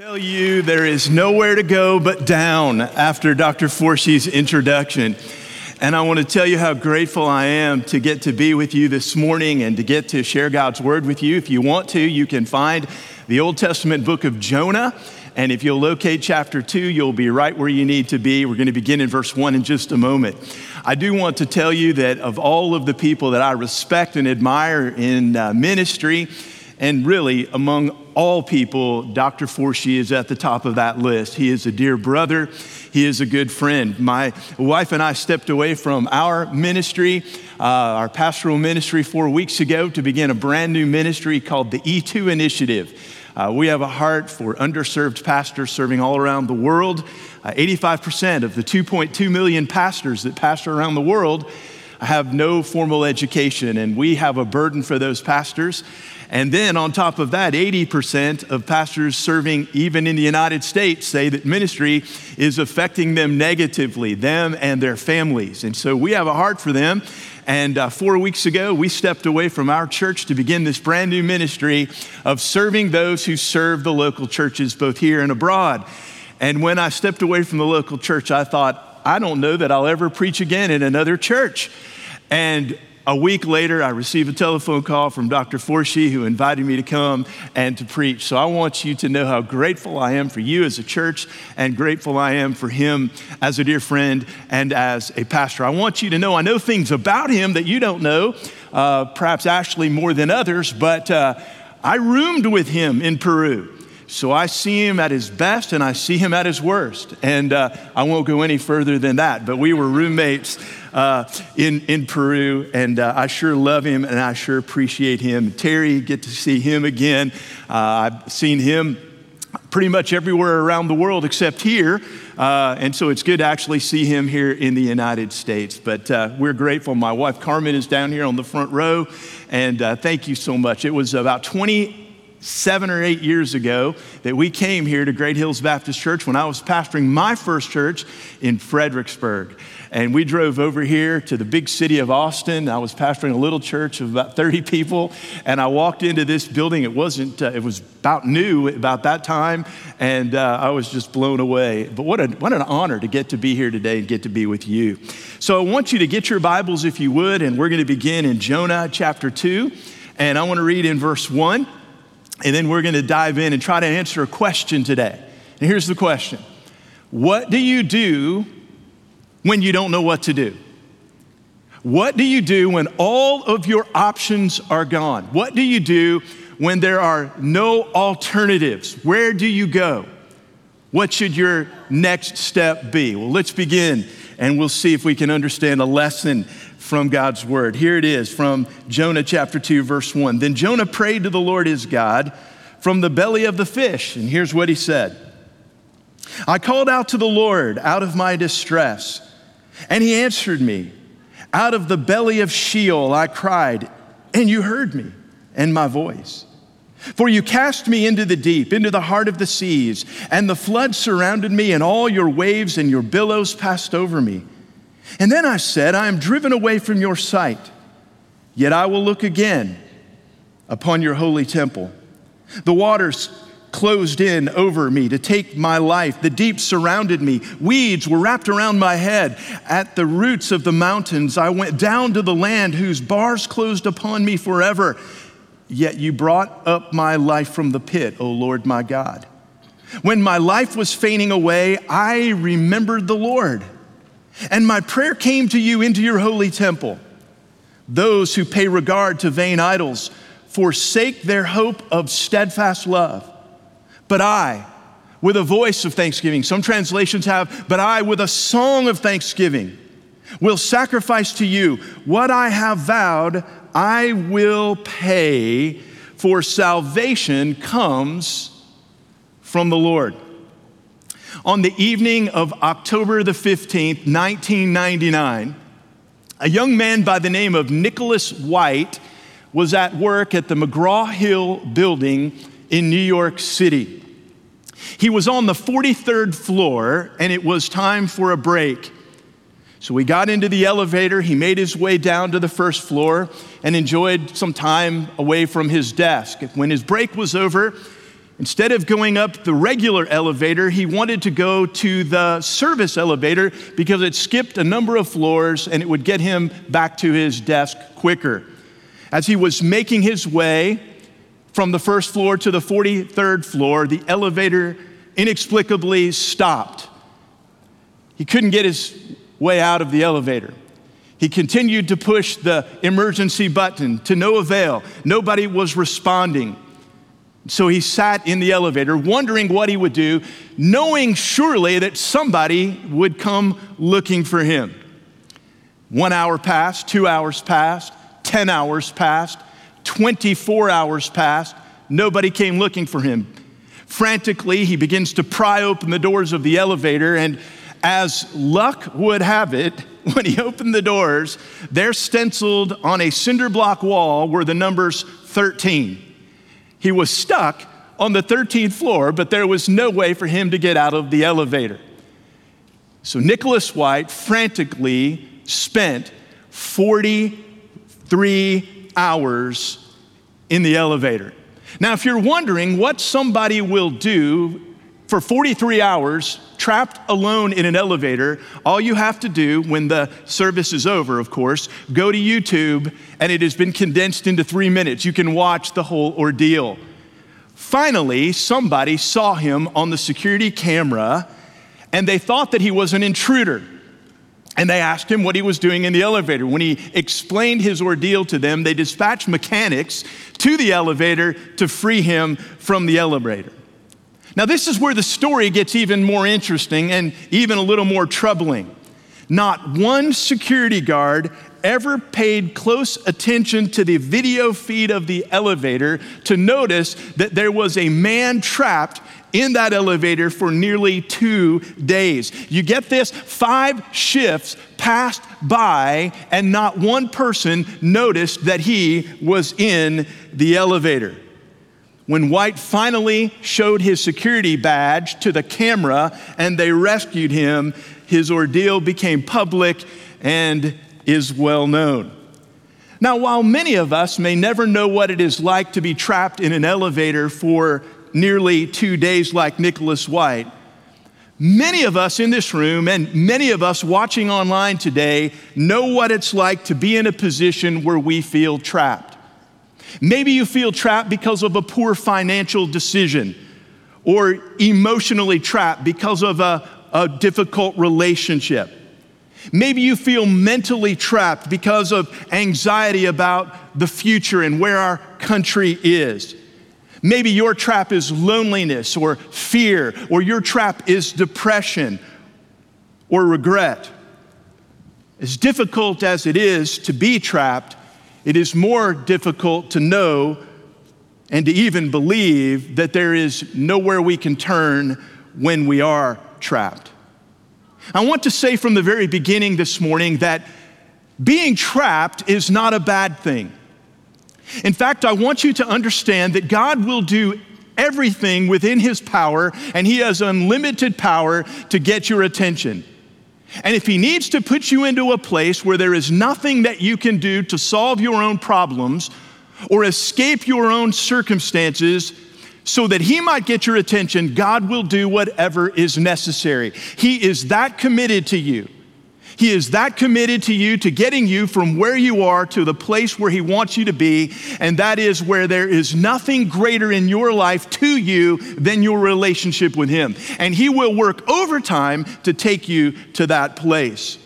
tell you there is nowhere to go but down after Dr. Forshee's introduction. And I want to tell you how grateful I am to get to be with you this morning and to get to share God's word with you. If you want to, you can find the Old Testament book of Jonah. And if you'll locate chapter two, you'll be right where you need to be. We're going to begin in verse one in just a moment. I do want to tell you that of all of the people that I respect and admire in uh, ministry, and really, among all people, Dr. Forshee is at the top of that list. He is a dear brother, he is a good friend. My wife and I stepped away from our ministry, uh, our pastoral ministry, four weeks ago to begin a brand new ministry called the E2 Initiative. Uh, we have a heart for underserved pastors serving all around the world. Uh, 85% of the 2.2 million pastors that pastor around the world have no formal education, and we have a burden for those pastors. And then on top of that, 80% of pastors serving even in the United States say that ministry is affecting them negatively, them and their families. And so we have a heart for them. And uh, four weeks ago, we stepped away from our church to begin this brand new ministry of serving those who serve the local churches, both here and abroad. And when I stepped away from the local church, I thought, I don't know that I'll ever preach again in another church. And a week later, I received a telephone call from Dr. Forshee who invited me to come and to preach. So I want you to know how grateful I am for you as a church and grateful I am for him as a dear friend and as a pastor. I want you to know I know things about him that you don't know, uh, perhaps Ashley more than others, but uh, I roomed with him in Peru. So I see him at his best and I see him at his worst. And uh, I won't go any further than that. But we were roommates uh, in, in Peru, and uh, I sure love him and I sure appreciate him. Terry, get to see him again. Uh, I've seen him pretty much everywhere around the world except here. Uh, and so it's good to actually see him here in the United States. But uh, we're grateful. My wife Carmen is down here on the front row. And uh, thank you so much. It was about 20 seven or eight years ago that we came here to Great Hills Baptist Church when I was pastoring my first church in Fredericksburg. And we drove over here to the big city of Austin. I was pastoring a little church of about 30 people. And I walked into this building. It wasn't, uh, it was about new about that time. And uh, I was just blown away. But what, a, what an honor to get to be here today and get to be with you. So I want you to get your Bibles if you would. And we're going to begin in Jonah chapter 2. And I want to read in verse 1. And then we're going to dive in and try to answer a question today. And here's the question What do you do when you don't know what to do? What do you do when all of your options are gone? What do you do when there are no alternatives? Where do you go? What should your next step be? Well, let's begin and we'll see if we can understand a lesson from God's word. Here it is from Jonah chapter 2, verse 1. Then Jonah prayed to the Lord his God from the belly of the fish. And here's what he said I called out to the Lord out of my distress, and he answered me. Out of the belly of Sheol I cried, and you heard me and my voice. For you cast me into the deep, into the heart of the seas, and the flood surrounded me, and all your waves and your billows passed over me. And then I said, I am driven away from your sight, yet I will look again upon your holy temple. The waters closed in over me to take my life. The deep surrounded me. Weeds were wrapped around my head. At the roots of the mountains, I went down to the land whose bars closed upon me forever. Yet you brought up my life from the pit, O Lord my God. When my life was fainting away, I remembered the Lord and my prayer came to you into your holy temple. Those who pay regard to vain idols forsake their hope of steadfast love. But I, with a voice of thanksgiving, some translations have, but I, with a song of thanksgiving, will sacrifice to you what I have vowed, I will pay, for salvation comes from the Lord. On the evening of October the 15th, 1999, a young man by the name of Nicholas White was at work at the McGraw Hill building in New York City. He was on the 43rd floor and it was time for a break. So we got into the elevator. He made his way down to the first floor and enjoyed some time away from his desk. When his break was over, Instead of going up the regular elevator, he wanted to go to the service elevator because it skipped a number of floors and it would get him back to his desk quicker. As he was making his way from the first floor to the 43rd floor, the elevator inexplicably stopped. He couldn't get his way out of the elevator. He continued to push the emergency button to no avail. Nobody was responding. So he sat in the elevator, wondering what he would do, knowing surely that somebody would come looking for him. One hour passed, two hours passed, 10 hours passed, 24 hours passed. Nobody came looking for him. Frantically, he begins to pry open the doors of the elevator, and as luck would have it, when he opened the doors, there stenciled on a cinder block wall were the numbers 13. He was stuck on the 13th floor, but there was no way for him to get out of the elevator. So Nicholas White frantically spent 43 hours in the elevator. Now, if you're wondering what somebody will do for 43 hours trapped alone in an elevator, all you have to do when the service is over, of course, go to YouTube and it has been condensed into three minutes. You can watch the whole ordeal. Finally, somebody saw him on the security camera and they thought that he was an intruder. And they asked him what he was doing in the elevator. When he explained his ordeal to them, they dispatched mechanics to the elevator to free him from the elevator. Now, this is where the story gets even more interesting and even a little more troubling. Not one security guard ever paid close attention to the video feed of the elevator to notice that there was a man trapped in that elevator for nearly two days. You get this? Five shifts passed by, and not one person noticed that he was in the elevator. When White finally showed his security badge to the camera and they rescued him, his ordeal became public and is well known. Now, while many of us may never know what it is like to be trapped in an elevator for nearly two days, like Nicholas White, many of us in this room and many of us watching online today know what it's like to be in a position where we feel trapped. Maybe you feel trapped because of a poor financial decision or emotionally trapped because of a, a difficult relationship. Maybe you feel mentally trapped because of anxiety about the future and where our country is. Maybe your trap is loneliness or fear, or your trap is depression or regret. As difficult as it is to be trapped, it is more difficult to know and to even believe that there is nowhere we can turn when we are trapped. I want to say from the very beginning this morning that being trapped is not a bad thing. In fact, I want you to understand that God will do everything within His power, and He has unlimited power to get your attention. And if he needs to put you into a place where there is nothing that you can do to solve your own problems or escape your own circumstances, so that he might get your attention, God will do whatever is necessary. He is that committed to you. He is that committed to you, to getting you from where you are to the place where He wants you to be, and that is where there is nothing greater in your life to you than your relationship with Him. And He will work overtime to take you to that place.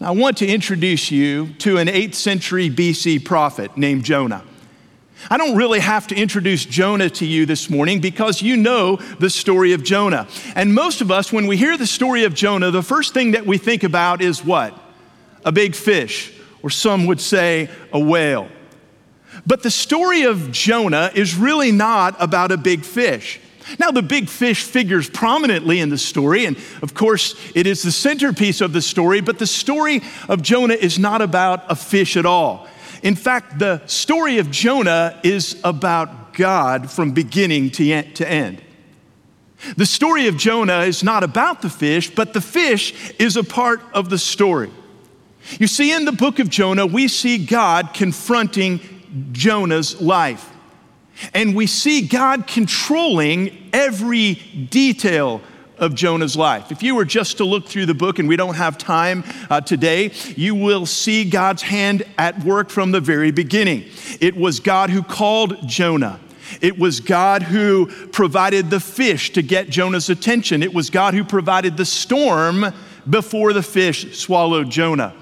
I want to introduce you to an 8th century BC prophet named Jonah. I don't really have to introduce Jonah to you this morning because you know the story of Jonah. And most of us, when we hear the story of Jonah, the first thing that we think about is what? A big fish, or some would say a whale. But the story of Jonah is really not about a big fish. Now, the big fish figures prominently in the story, and of course, it is the centerpiece of the story, but the story of Jonah is not about a fish at all. In fact, the story of Jonah is about God from beginning to end. The story of Jonah is not about the fish, but the fish is a part of the story. You see, in the book of Jonah, we see God confronting Jonah's life. And we see God controlling every detail of Jonah's life. If you were just to look through the book, and we don't have time uh, today, you will see God's hand at work from the very beginning. It was God who called Jonah. It was God who provided the fish to get Jonah's attention. It was God who provided the storm before the fish swallowed Jonah.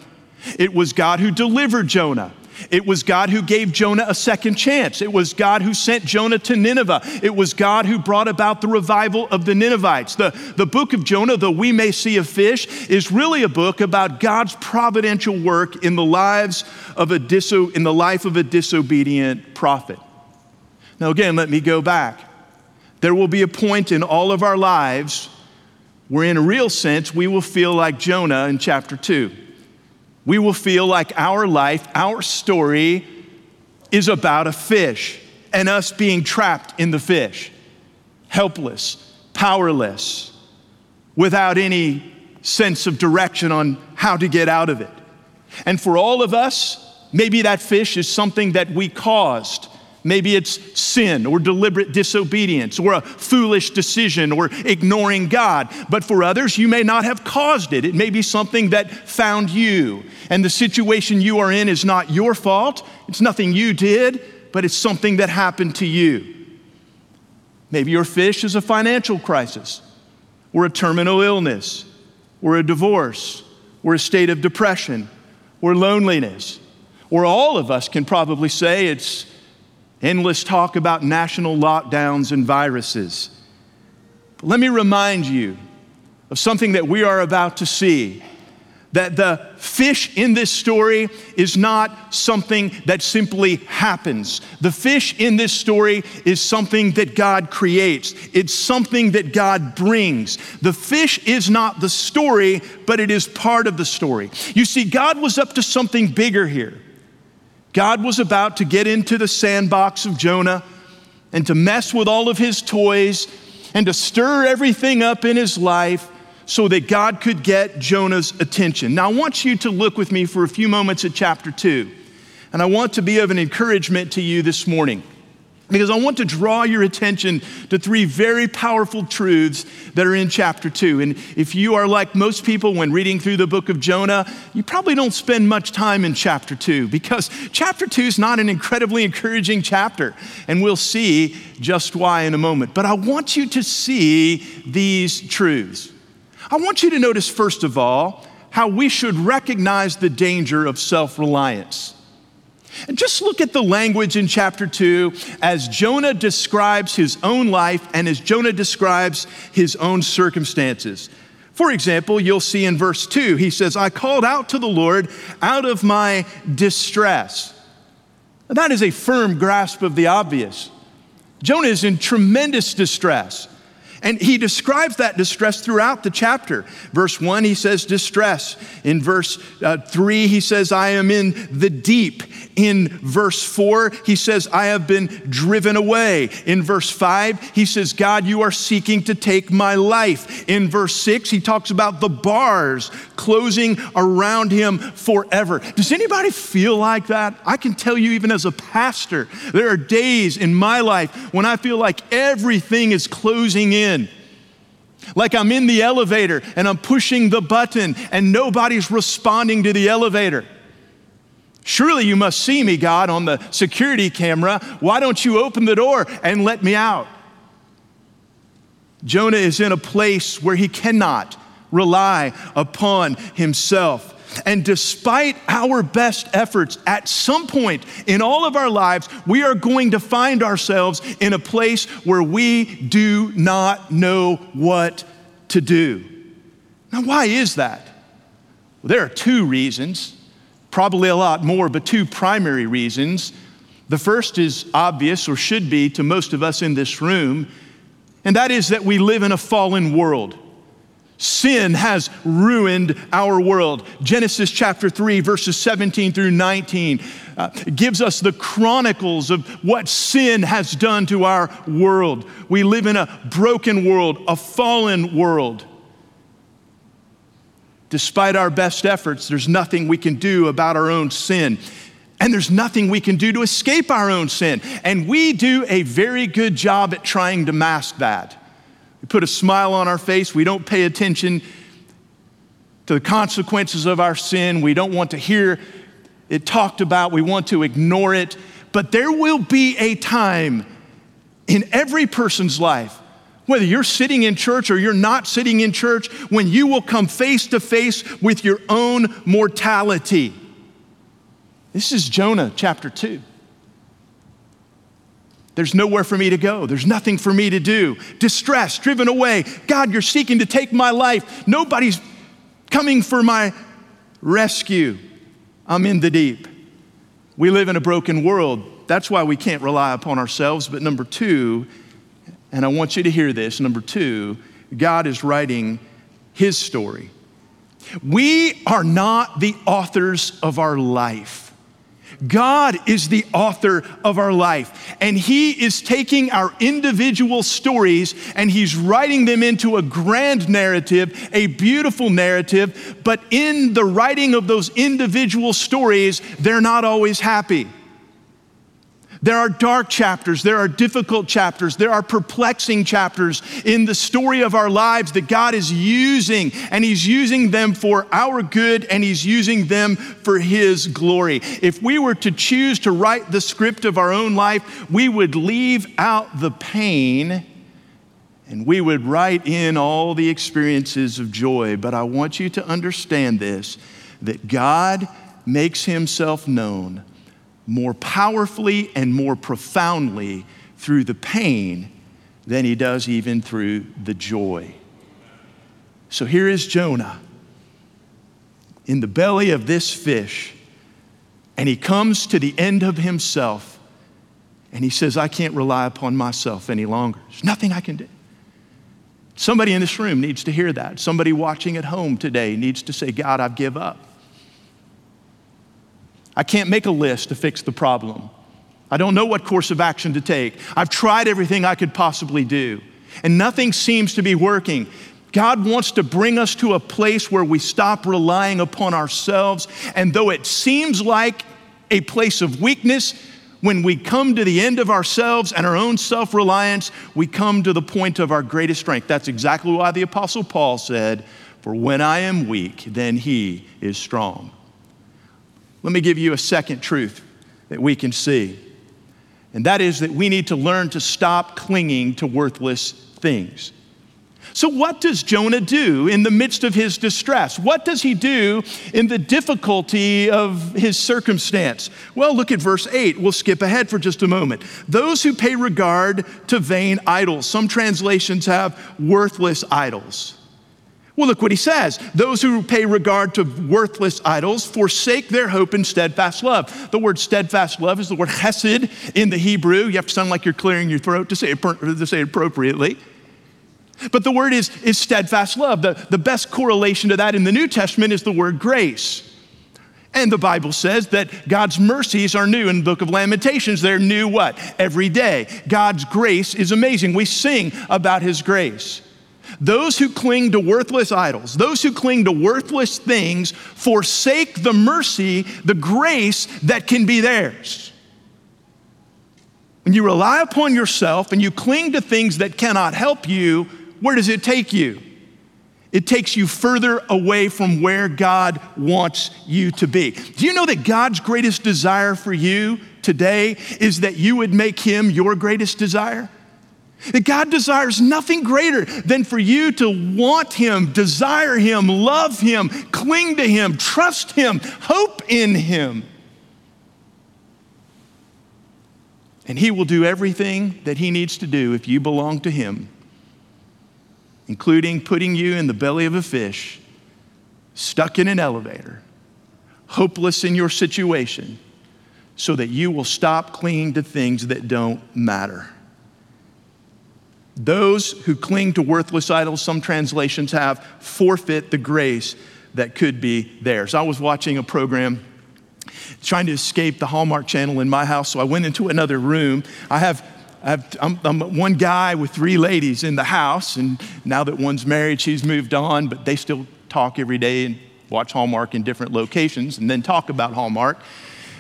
It was God who delivered Jonah. It was God who gave Jonah a second chance. It was God who sent Jonah to Nineveh. It was God who brought about the revival of the Ninevites. The, the book of Jonah, though we may see a fish, is really a book about God's providential work in the lives of a diso, in the life of a disobedient prophet. Now again, let me go back. There will be a point in all of our lives where in a real sense we will feel like Jonah in chapter 2 we will feel like our life, our story, is about a fish and us being trapped in the fish, helpless, powerless, without any sense of direction on how to get out of it. And for all of us, maybe that fish is something that we caused Maybe it's sin or deliberate disobedience or a foolish decision or ignoring God. But for others, you may not have caused it. It may be something that found you. And the situation you are in is not your fault, it's nothing you did, but it's something that happened to you. Maybe your fish is a financial crisis or a terminal illness or a divorce or a state of depression or loneliness. Or all of us can probably say it's endless talk about national lockdowns and viruses. But let me remind you of something that we are about to see. That the fish in this story is not something that simply happens. The fish in this story is something that God creates, it's something that God brings. The fish is not the story, but it is part of the story. You see, God was up to something bigger here. God was about to get into the sandbox of Jonah and to mess with all of his toys and to stir everything up in his life so that God could get Jonah's attention. Now, I want you to look with me for a few moments at chapter 2, and I want to be of an encouragement to you this morning because I want to draw your attention to three very powerful truths that are in chapter two. And if you are like most people when reading through the book of Jonah, you probably don't spend much time in chapter two because chapter two is not an incredibly encouraging chapter. And we'll see just why in a moment. But I want you to see these truths. I want you to notice, first of all, how we should recognize the danger of self reliance. And just look at the language in chapter 2 as Jonah describes his own life and as Jonah describes his own circumstances. For example, you'll see in verse 2, he says, I called out to the Lord out of my distress. that is a firm grasp of the obvious. Jonah is in tremendous distress. And he describes that distress throughout the chapter. Verse 1, he says, distress. In verse uh, 3, he says, I am in the deep. In verse 4, he says, I have been driven away. In verse 5, he says, God, you are seeking to take my life. In verse 6, he talks about the bars closing around him forever. Does anybody feel like that? I can tell you, even as a pastor, there are days in my life when I feel like everything is closing in like I'm in the elevator and I'm pushing the button and nobody's responding to the elevator. Surely you must see me, God, on the security camera. Why don't you open the door and let me out? Jonah is in a place where he cannot rely upon himself. And despite our best efforts, at some point in all of our lives, we are going to find ourselves in a place where we do not know what to do. Now, why is that? Well, there are two reasons, probably a lot more, but two primary reasons. The first is obvious, or should be to most of us in this room, and that is that we live in a fallen world. Sin has ruined our world. Genesis chapter 3, verses 17 through 19 uh, gives us the chronicles of what sin has done to our world. We live in a broken world, a fallen world. Despite our best efforts, there's nothing we can do about our own sin. And there's nothing we can do to escape our own sin. And we do a very good job at trying to mask that. We put a smile on our face, we don't pay attention to the consequences of our sin, we don't want to hear it talked about, we want to ignore it. But there will be a time in every person's life whether you're sitting in church or you're not sitting in church, when you will come face to face with your own mortality. This is Jonah chapter 2. There's nowhere for me to go. There's nothing for me to do. Distress, driven away. God, you're seeking to take my life. Nobody's coming for my rescue. I'm in the deep. We live in a broken world. That's why we can't rely upon ourselves. But number two, and I want you to hear this number two, God is writing his story. We are not the authors of our life. God is the author of our life, and He is taking our individual stories and He's writing them into a grand narrative, a beautiful narrative. But in the writing of those individual stories, they're not always happy. There are dark chapters, there are difficult chapters, there are perplexing chapters in the story of our lives that God is using, and He's using them for our good and He's using them for His glory. If we were to choose to write the script of our own life, we would leave out the pain and we would write in all the experiences of joy. But I want you to understand this that God makes Himself known more powerfully and more profoundly through the pain than he does even through the joy. So here is Jonah in the belly of this fish, and he comes to the end of himself, and he says, I can't rely upon myself any longer. There's nothing I can do. Somebody in this room needs to hear that. Somebody watching at home today needs to say, God, I give up. I can't make a list to fix the problem. I don't know what course of action to take. I've tried everything I could possibly do, and nothing seems to be working. God wants to bring us to a place where we stop relying upon ourselves, and though it seems like a place of weakness, when we come to the end of ourselves and our own self reliance, we come to the point of our greatest strength. That's exactly why the Apostle Paul said, For when I am weak, then he is strong. Let me give you a second truth that we can see, and that is that we need to learn to stop clinging to worthless things. So, what does Jonah do in the midst of his distress? What does he do in the difficulty of his circumstance? Well, look at verse 8. We'll skip ahead for just a moment. Those who pay regard to vain idols, some translations have worthless idols. Well, look what he says. Those who pay regard to worthless idols forsake their hope in steadfast love. The word steadfast love is the word chesed in the Hebrew. You have to sound like you're clearing your throat to say it, to say it appropriately. But the word is, is steadfast love. The, the best correlation to that in the New Testament is the word grace. And the Bible says that God's mercies are new. In the book of Lamentations, they're new what? Every day. God's grace is amazing. We sing about his grace. Those who cling to worthless idols, those who cling to worthless things, forsake the mercy, the grace that can be theirs. When you rely upon yourself and you cling to things that cannot help you, where does it take you? It takes you further away from where God wants you to be. Do you know that God's greatest desire for you today is that you would make Him your greatest desire? That God desires nothing greater than for you to want Him, desire Him, love Him, cling to Him, trust Him, hope in Him. And He will do everything that He needs to do if you belong to Him, including putting you in the belly of a fish, stuck in an elevator, hopeless in your situation, so that you will stop clinging to things that don't matter. Those who cling to worthless idols, some translations have, forfeit the grace that could be theirs. I was watching a program trying to escape the Hallmark channel in my house, so I went into another room. I have I am one guy with three ladies in the house, and now that one's married, she's moved on, but they still talk every day and watch Hallmark in different locations and then talk about Hallmark.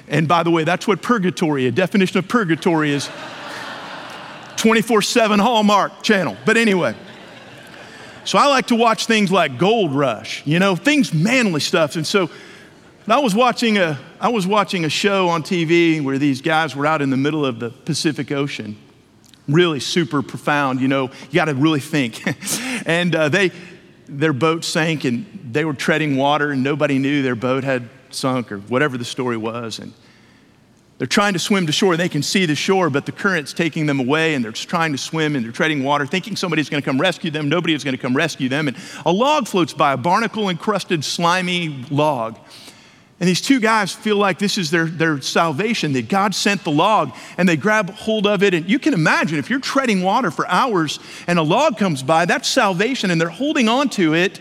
And by the way, that's what purgatory, a definition of purgatory is 24 7 Hallmark channel. But anyway, so I like to watch things like Gold Rush, you know, things manly stuff. And so I was watching a, I was watching a show on TV where these guys were out in the middle of the Pacific Ocean. Really super profound, you know, you got to really think. and uh, they, their boat sank and they were treading water and nobody knew their boat had sunk or whatever the story was. And they're trying to swim to shore. They can see the shore, but the current's taking them away, and they're trying to swim and they're treading water, thinking somebody's going to come rescue them. Nobody is going to come rescue them. And a log floats by, a barnacle encrusted, slimy log. And these two guys feel like this is their, their salvation, that God sent the log, and they grab hold of it. And you can imagine if you're treading water for hours and a log comes by, that's salvation, and they're holding on to it.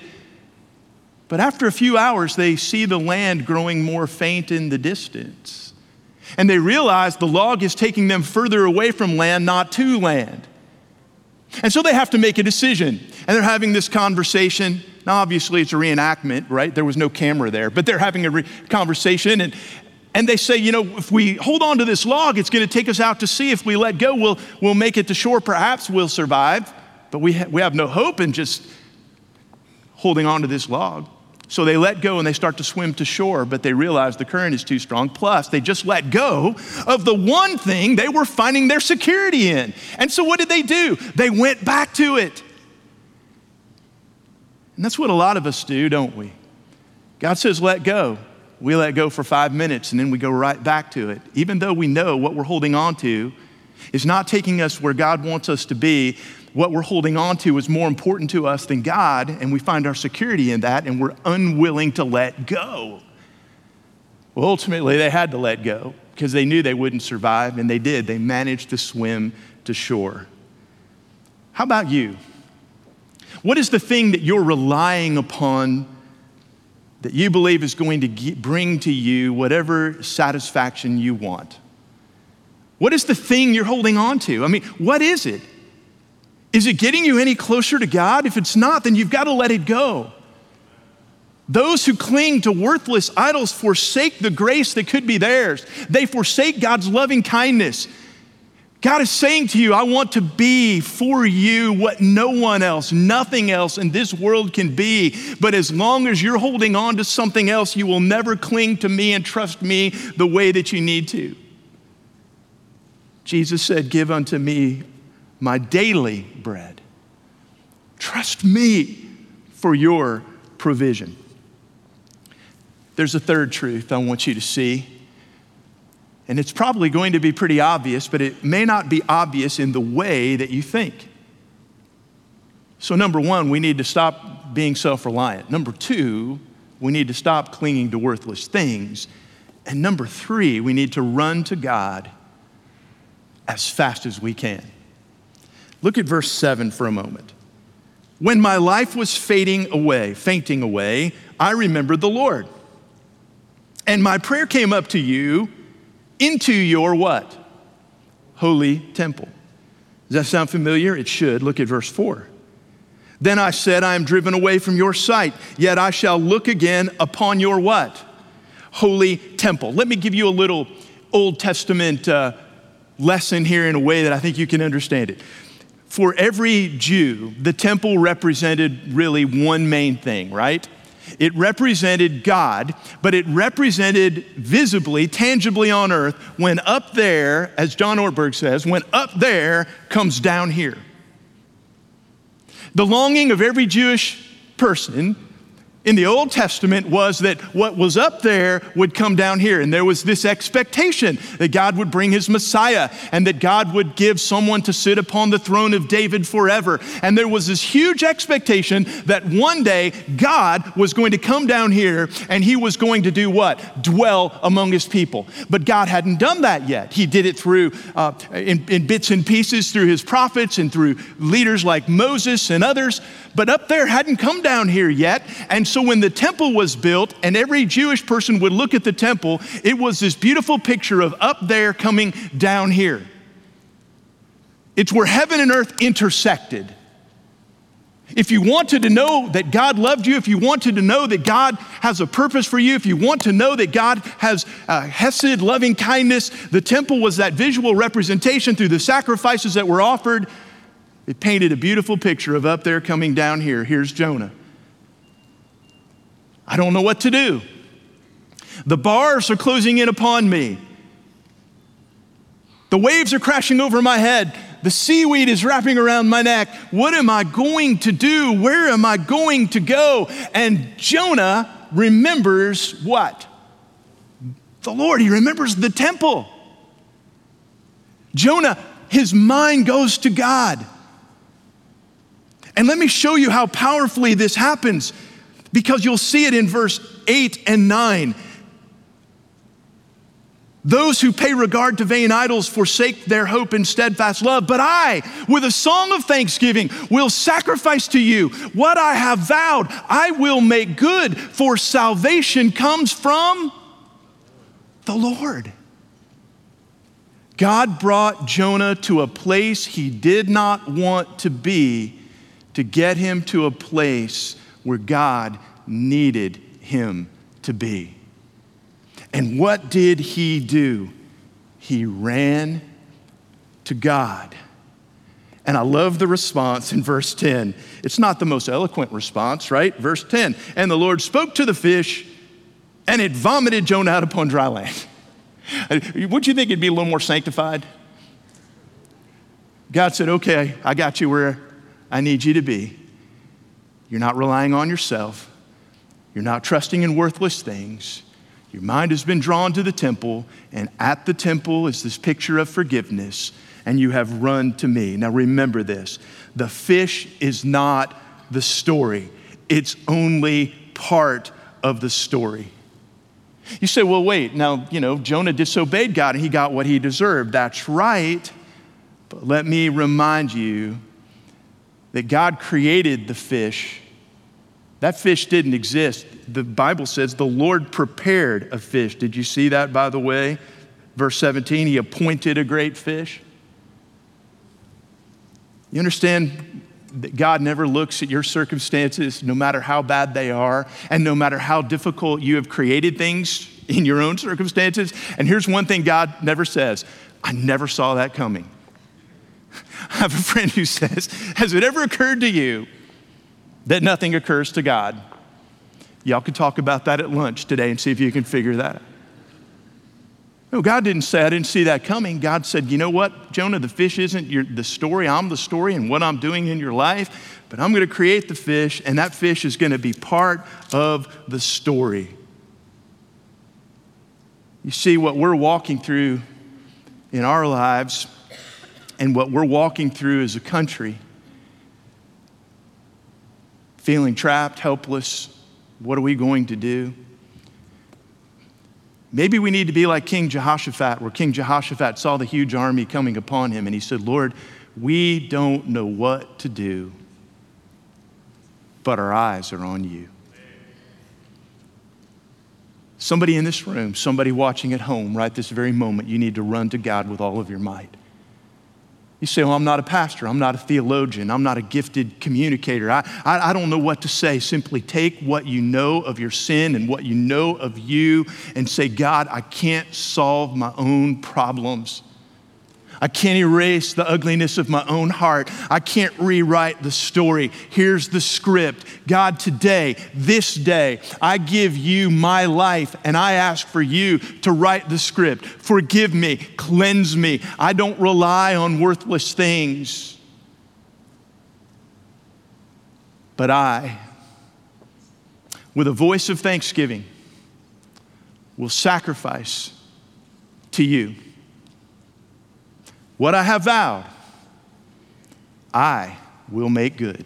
But after a few hours, they see the land growing more faint in the distance. And they realize the log is taking them further away from land, not to land. And so they have to make a decision. And they're having this conversation. Now, obviously, it's a reenactment, right? There was no camera there, but they're having a re- conversation. And, and they say, you know, if we hold on to this log, it's going to take us out to sea. If we let go, we'll, we'll make it to shore. Perhaps we'll survive. But we, ha- we have no hope in just holding on to this log. So they let go and they start to swim to shore, but they realize the current is too strong. Plus, they just let go of the one thing they were finding their security in. And so what did they do? They went back to it. And that's what a lot of us do, don't we? God says, let go. We let go for five minutes and then we go right back to it. Even though we know what we're holding on to is not taking us where God wants us to be, what we're holding on to is more important to us than God, and we find our security in that, and we're unwilling to let go. Well, ultimately, they had to let go because they knew they wouldn't survive, and they did. They managed to swim to shore. How about you? What is the thing that you're relying upon that you believe is going to bring to you whatever satisfaction you want? What is the thing you're holding on to? I mean, what is it? Is it getting you any closer to God? If it's not, then you've got to let it go. Those who cling to worthless idols forsake the grace that could be theirs. They forsake God's loving kindness. God is saying to you, I want to be for you what no one else, nothing else in this world can be. But as long as you're holding on to something else, you will never cling to me and trust me the way that you need to. Jesus said, Give unto me my daily bread. Trust me for your provision. There's a third truth I want you to see. And it's probably going to be pretty obvious, but it may not be obvious in the way that you think. So, number one, we need to stop being self reliant. Number two, we need to stop clinging to worthless things. And number three, we need to run to God as fast as we can. Look at verse 7 for a moment. When my life was fading away, fainting away, I remembered the Lord. And my prayer came up to you into your what? Holy temple. Does that sound familiar? It should. Look at verse 4. Then I said, I am driven away from your sight, yet I shall look again upon your what? Holy temple. Let me give you a little Old Testament uh, lesson here in a way that I think you can understand it for every Jew, the temple represented really one main thing, right? It represented God, but it represented visibly, tangibly on earth when up there, as John Ortberg says, when up there comes down here. The longing of every Jewish person in the Old Testament was that what was up there would come down here. And there was this expectation that God would bring his Messiah and that God would give someone to sit upon the throne of David forever. And there was this huge expectation that one day God was going to come down here and he was going to do what? Dwell among his people. But God hadn't done that yet. He did it through, uh, in, in bits and pieces, through his prophets and through leaders like Moses and others. But up there hadn't come down here yet. And so when the temple was built and every Jewish person would look at the temple, it was this beautiful picture of up there coming down here. It's where heaven and earth intersected. if you wanted to know that God loved you, if you wanted to know that God has a purpose for you, if you want to know that God has uh, hesed, loving kindness, the temple was that visual representation through the sacrifices that were offered. It painted a beautiful picture of up there coming down here. Here's Jonah. I don't know what to do. The bars are closing in upon me. The waves are crashing over my head. The seaweed is wrapping around my neck. What am I going to do? Where am I going to go? And Jonah remembers what? The Lord. He remembers the temple. Jonah, his mind goes to God. And let me show you how powerfully this happens because you'll see it in verse 8 and 9. Those who pay regard to vain idols forsake their hope in steadfast love. But I, with a song of thanksgiving, will sacrifice to you what I have vowed. I will make good, for salvation comes from the Lord. God brought Jonah to a place he did not want to be to get him to a place where God needed him to be. And what did he do? He ran to God. And I love the response in verse 10. It's not the most eloquent response, right? Verse 10 And the Lord spoke to the fish, and it vomited Jonah out upon dry land. Would you think it'd be a little more sanctified? God said, Okay, I got you where I need you to be. You're not relying on yourself, you're not trusting in worthless things. Your mind has been drawn to the temple, and at the temple is this picture of forgiveness, and you have run to me. Now remember this the fish is not the story, it's only part of the story. You say, well, wait, now, you know, Jonah disobeyed God and he got what he deserved. That's right. But let me remind you that God created the fish. That fish didn't exist. The Bible says the Lord prepared a fish. Did you see that, by the way? Verse 17, He appointed a great fish. You understand that God never looks at your circumstances, no matter how bad they are, and no matter how difficult you have created things in your own circumstances. And here's one thing God never says I never saw that coming. I have a friend who says, Has it ever occurred to you that nothing occurs to God? Y'all can talk about that at lunch today and see if you can figure that out. No, God didn't say, I didn't see that coming. God said, You know what, Jonah, the fish isn't your, the story. I'm the story and what I'm doing in your life, but I'm going to create the fish, and that fish is going to be part of the story. You see, what we're walking through in our lives and what we're walking through as a country feeling trapped, helpless. What are we going to do? Maybe we need to be like King Jehoshaphat, where King Jehoshaphat saw the huge army coming upon him and he said, Lord, we don't know what to do, but our eyes are on you. Somebody in this room, somebody watching at home right this very moment, you need to run to God with all of your might. You say, Well, I'm not a pastor. I'm not a theologian. I'm not a gifted communicator. I, I, I, don't know what to say. Simply take what you know of your sin and what you know of you and say, God, I can't solve my own problems. I can't erase the ugliness of my own heart. I can't rewrite the story. Here's the script God, today, this day, I give you my life and I ask for you to write the script. Forgive me, cleanse me. I don't rely on worthless things. But I, with a voice of thanksgiving, will sacrifice to you. What I have vowed, I will make good.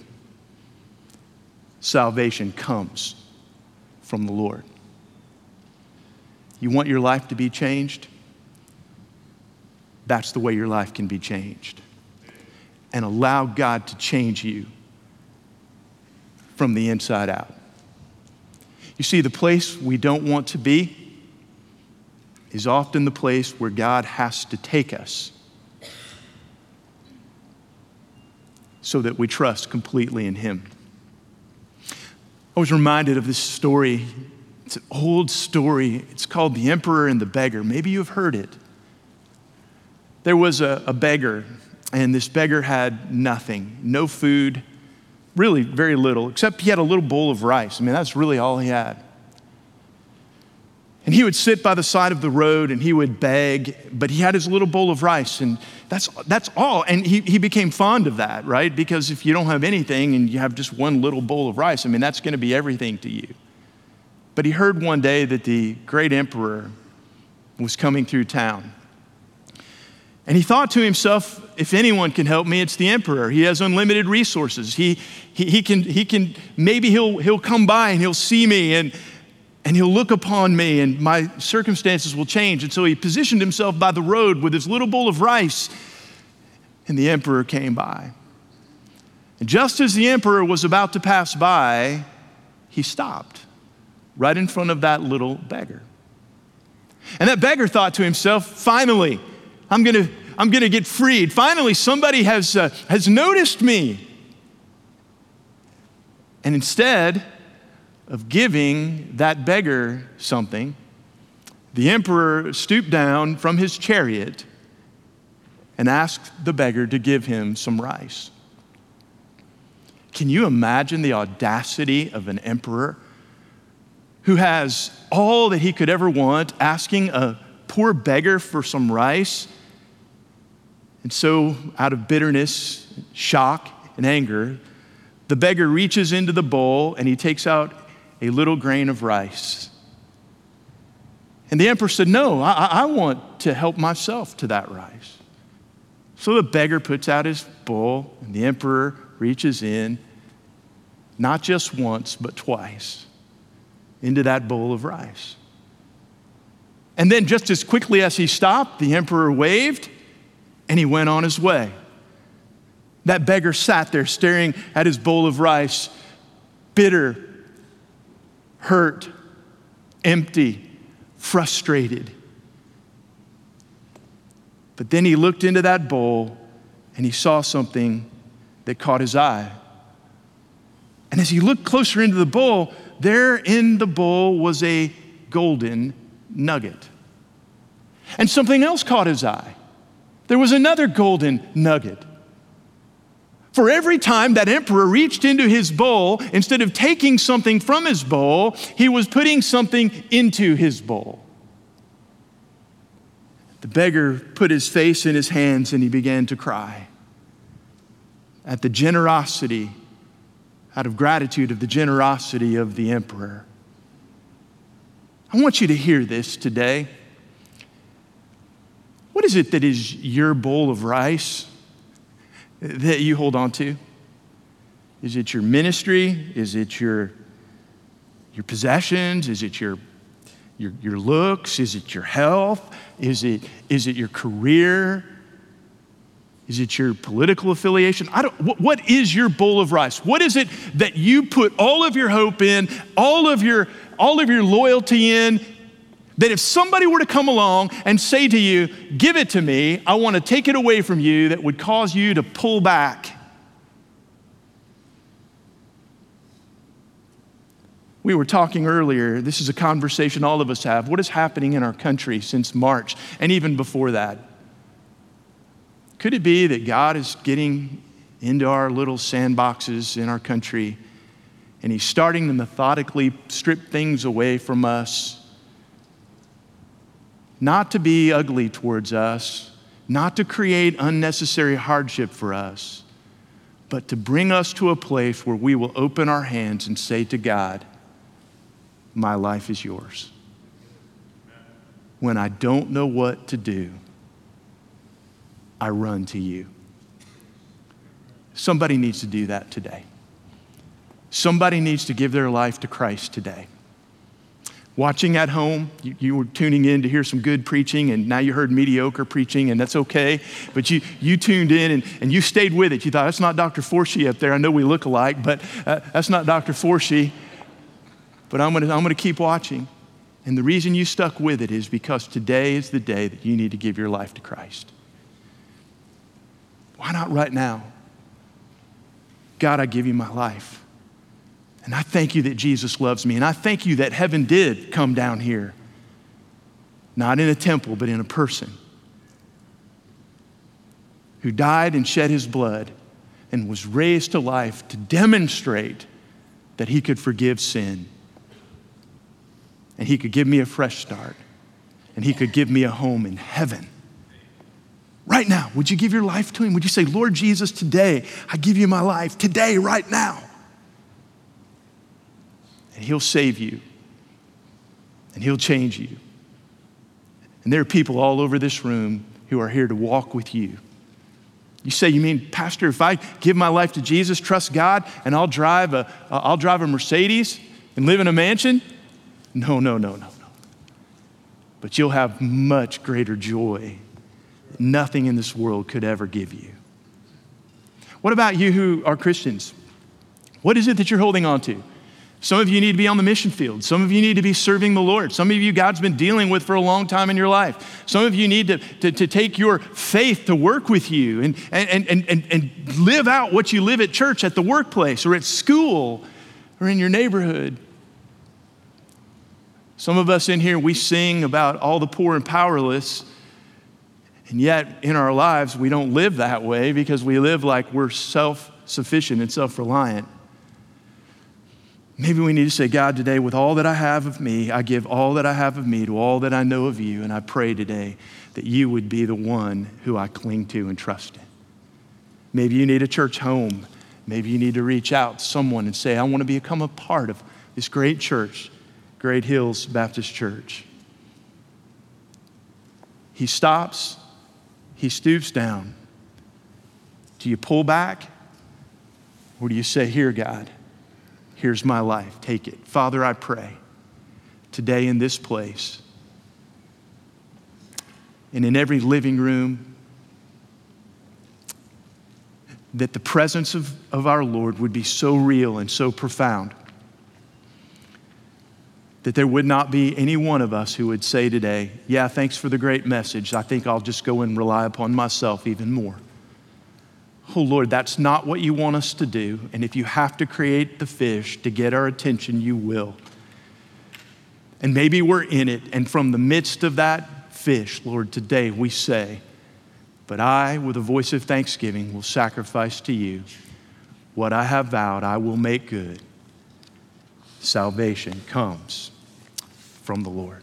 Salvation comes from the Lord. You want your life to be changed? That's the way your life can be changed. And allow God to change you from the inside out. You see, the place we don't want to be is often the place where God has to take us so that we trust completely in Him. I was reminded of this story. It's an old story. It's called The Emperor and the Beggar. Maybe you've heard it. There was a, a beggar, and this beggar had nothing no food, really very little, except he had a little bowl of rice. I mean, that's really all he had. And he would sit by the side of the road and he would beg, but he had his little bowl of rice, and that's, that's all. And he, he became fond of that, right? Because if you don't have anything and you have just one little bowl of rice, I mean, that's going to be everything to you. But he heard one day that the great emperor was coming through town. And he thought to himself, if anyone can help me, it's the emperor. He has unlimited resources. He, he, he, can, he can, maybe he'll, he'll come by and he'll see me and, and he'll look upon me and my circumstances will change. And so he positioned himself by the road with his little bowl of rice, and the emperor came by. And just as the emperor was about to pass by, he stopped right in front of that little beggar. And that beggar thought to himself, finally, I'm gonna, I'm gonna get freed. Finally, somebody has, uh, has noticed me. And instead, of giving that beggar something, the emperor stooped down from his chariot and asked the beggar to give him some rice. Can you imagine the audacity of an emperor who has all that he could ever want, asking a poor beggar for some rice? And so, out of bitterness, shock, and anger, the beggar reaches into the bowl and he takes out a little grain of rice. And the emperor said, No, I, I want to help myself to that rice. So the beggar puts out his bowl, and the emperor reaches in, not just once, but twice, into that bowl of rice. And then, just as quickly as he stopped, the emperor waved and he went on his way. That beggar sat there staring at his bowl of rice, bitter hurt, empty, frustrated. But then he looked into that bowl and he saw something that caught his eye. And as he looked closer into the bowl, there in the bowl was a golden nugget. And something else caught his eye. There was another golden nugget. For every time that emperor reached into his bowl, instead of taking something from his bowl, he was putting something into his bowl. The beggar put his face in his hands and he began to cry at the generosity, out of gratitude of the generosity of the emperor. I want you to hear this today. What is it that is your bowl of rice? That you hold on to? Is it your ministry? Is it your, your possessions? Is it your, your, your looks? Is it your health? Is it, is it your career? Is it your political affiliation? I don't, what, what is your bowl of rice? What is it that you put all of your hope in, all of your, all of your loyalty in, that if somebody were to come along and say to you, Give it to me, I want to take it away from you, that would cause you to pull back. We were talking earlier, this is a conversation all of us have. What is happening in our country since March and even before that? Could it be that God is getting into our little sandboxes in our country and He's starting to methodically strip things away from us? Not to be ugly towards us, not to create unnecessary hardship for us, but to bring us to a place where we will open our hands and say to God, My life is yours. When I don't know what to do, I run to you. Somebody needs to do that today. Somebody needs to give their life to Christ today watching at home, you, you, were tuning in to hear some good preaching, and now you heard mediocre preaching, and that's okay. But you, you tuned in and, and you stayed with it. You thought, that's not Dr. Forshee up there. I know we look alike, but uh, that's not Dr. Forshee. But I'm going to I'm going to keep watching. And the reason you stuck with it is because today is the day that you need to give your life to Christ. Why not right now? God, I give you my life. And I thank you that Jesus loves me. And I thank you that heaven did come down here, not in a temple, but in a person who died and shed his blood and was raised to life to demonstrate that he could forgive sin. And he could give me a fresh start. And he could give me a home in heaven. Right now, would you give your life to him? Would you say, Lord Jesus, today I give you my life, today, right now? And he'll save you, and he'll change you. And there are people all over this room who are here to walk with you. You say, you mean, Pastor, if I give my life to Jesus, trust God, and I'll drive a, I'll drive a Mercedes and live in a mansion? No, no, no, no, no. But you'll have much greater joy. that Nothing in this world could ever give you. What about you who are Christians? What is it that you're holding on to? Some of you need to be on the mission field. Some of you need to be serving the Lord. Some of you God's been dealing with for a long time in your life. Some of you need to, to, to take your faith to work with you and, and, and, and, and live out what you live at church, at the workplace, or at school, or in your neighborhood. Some of us in here, we sing about all the poor and powerless, and yet in our lives, we don't live that way because we live like we're self sufficient and self reliant. Maybe we need to say, God, today, with all that I have of me, I give all that I have of me to all that I know of you. And I pray today that you would be the one who I cling to and trust in. Maybe you need a church home. Maybe you need to reach out to someone and say, I want to become a part of this great church, Great Hills Baptist Church. He stops, he stoops down. Do you pull back? Or do you say, Here, God? Here's my life. Take it. Father, I pray today in this place and in every living room that the presence of, of our Lord would be so real and so profound that there would not be any one of us who would say today, Yeah, thanks for the great message. I think I'll just go and rely upon myself even more. Oh Lord, that's not what you want us to do. And if you have to create the fish to get our attention, you will. And maybe we're in it. And from the midst of that fish, Lord, today we say, But I, with a voice of thanksgiving, will sacrifice to you what I have vowed, I will make good. Salvation comes from the Lord.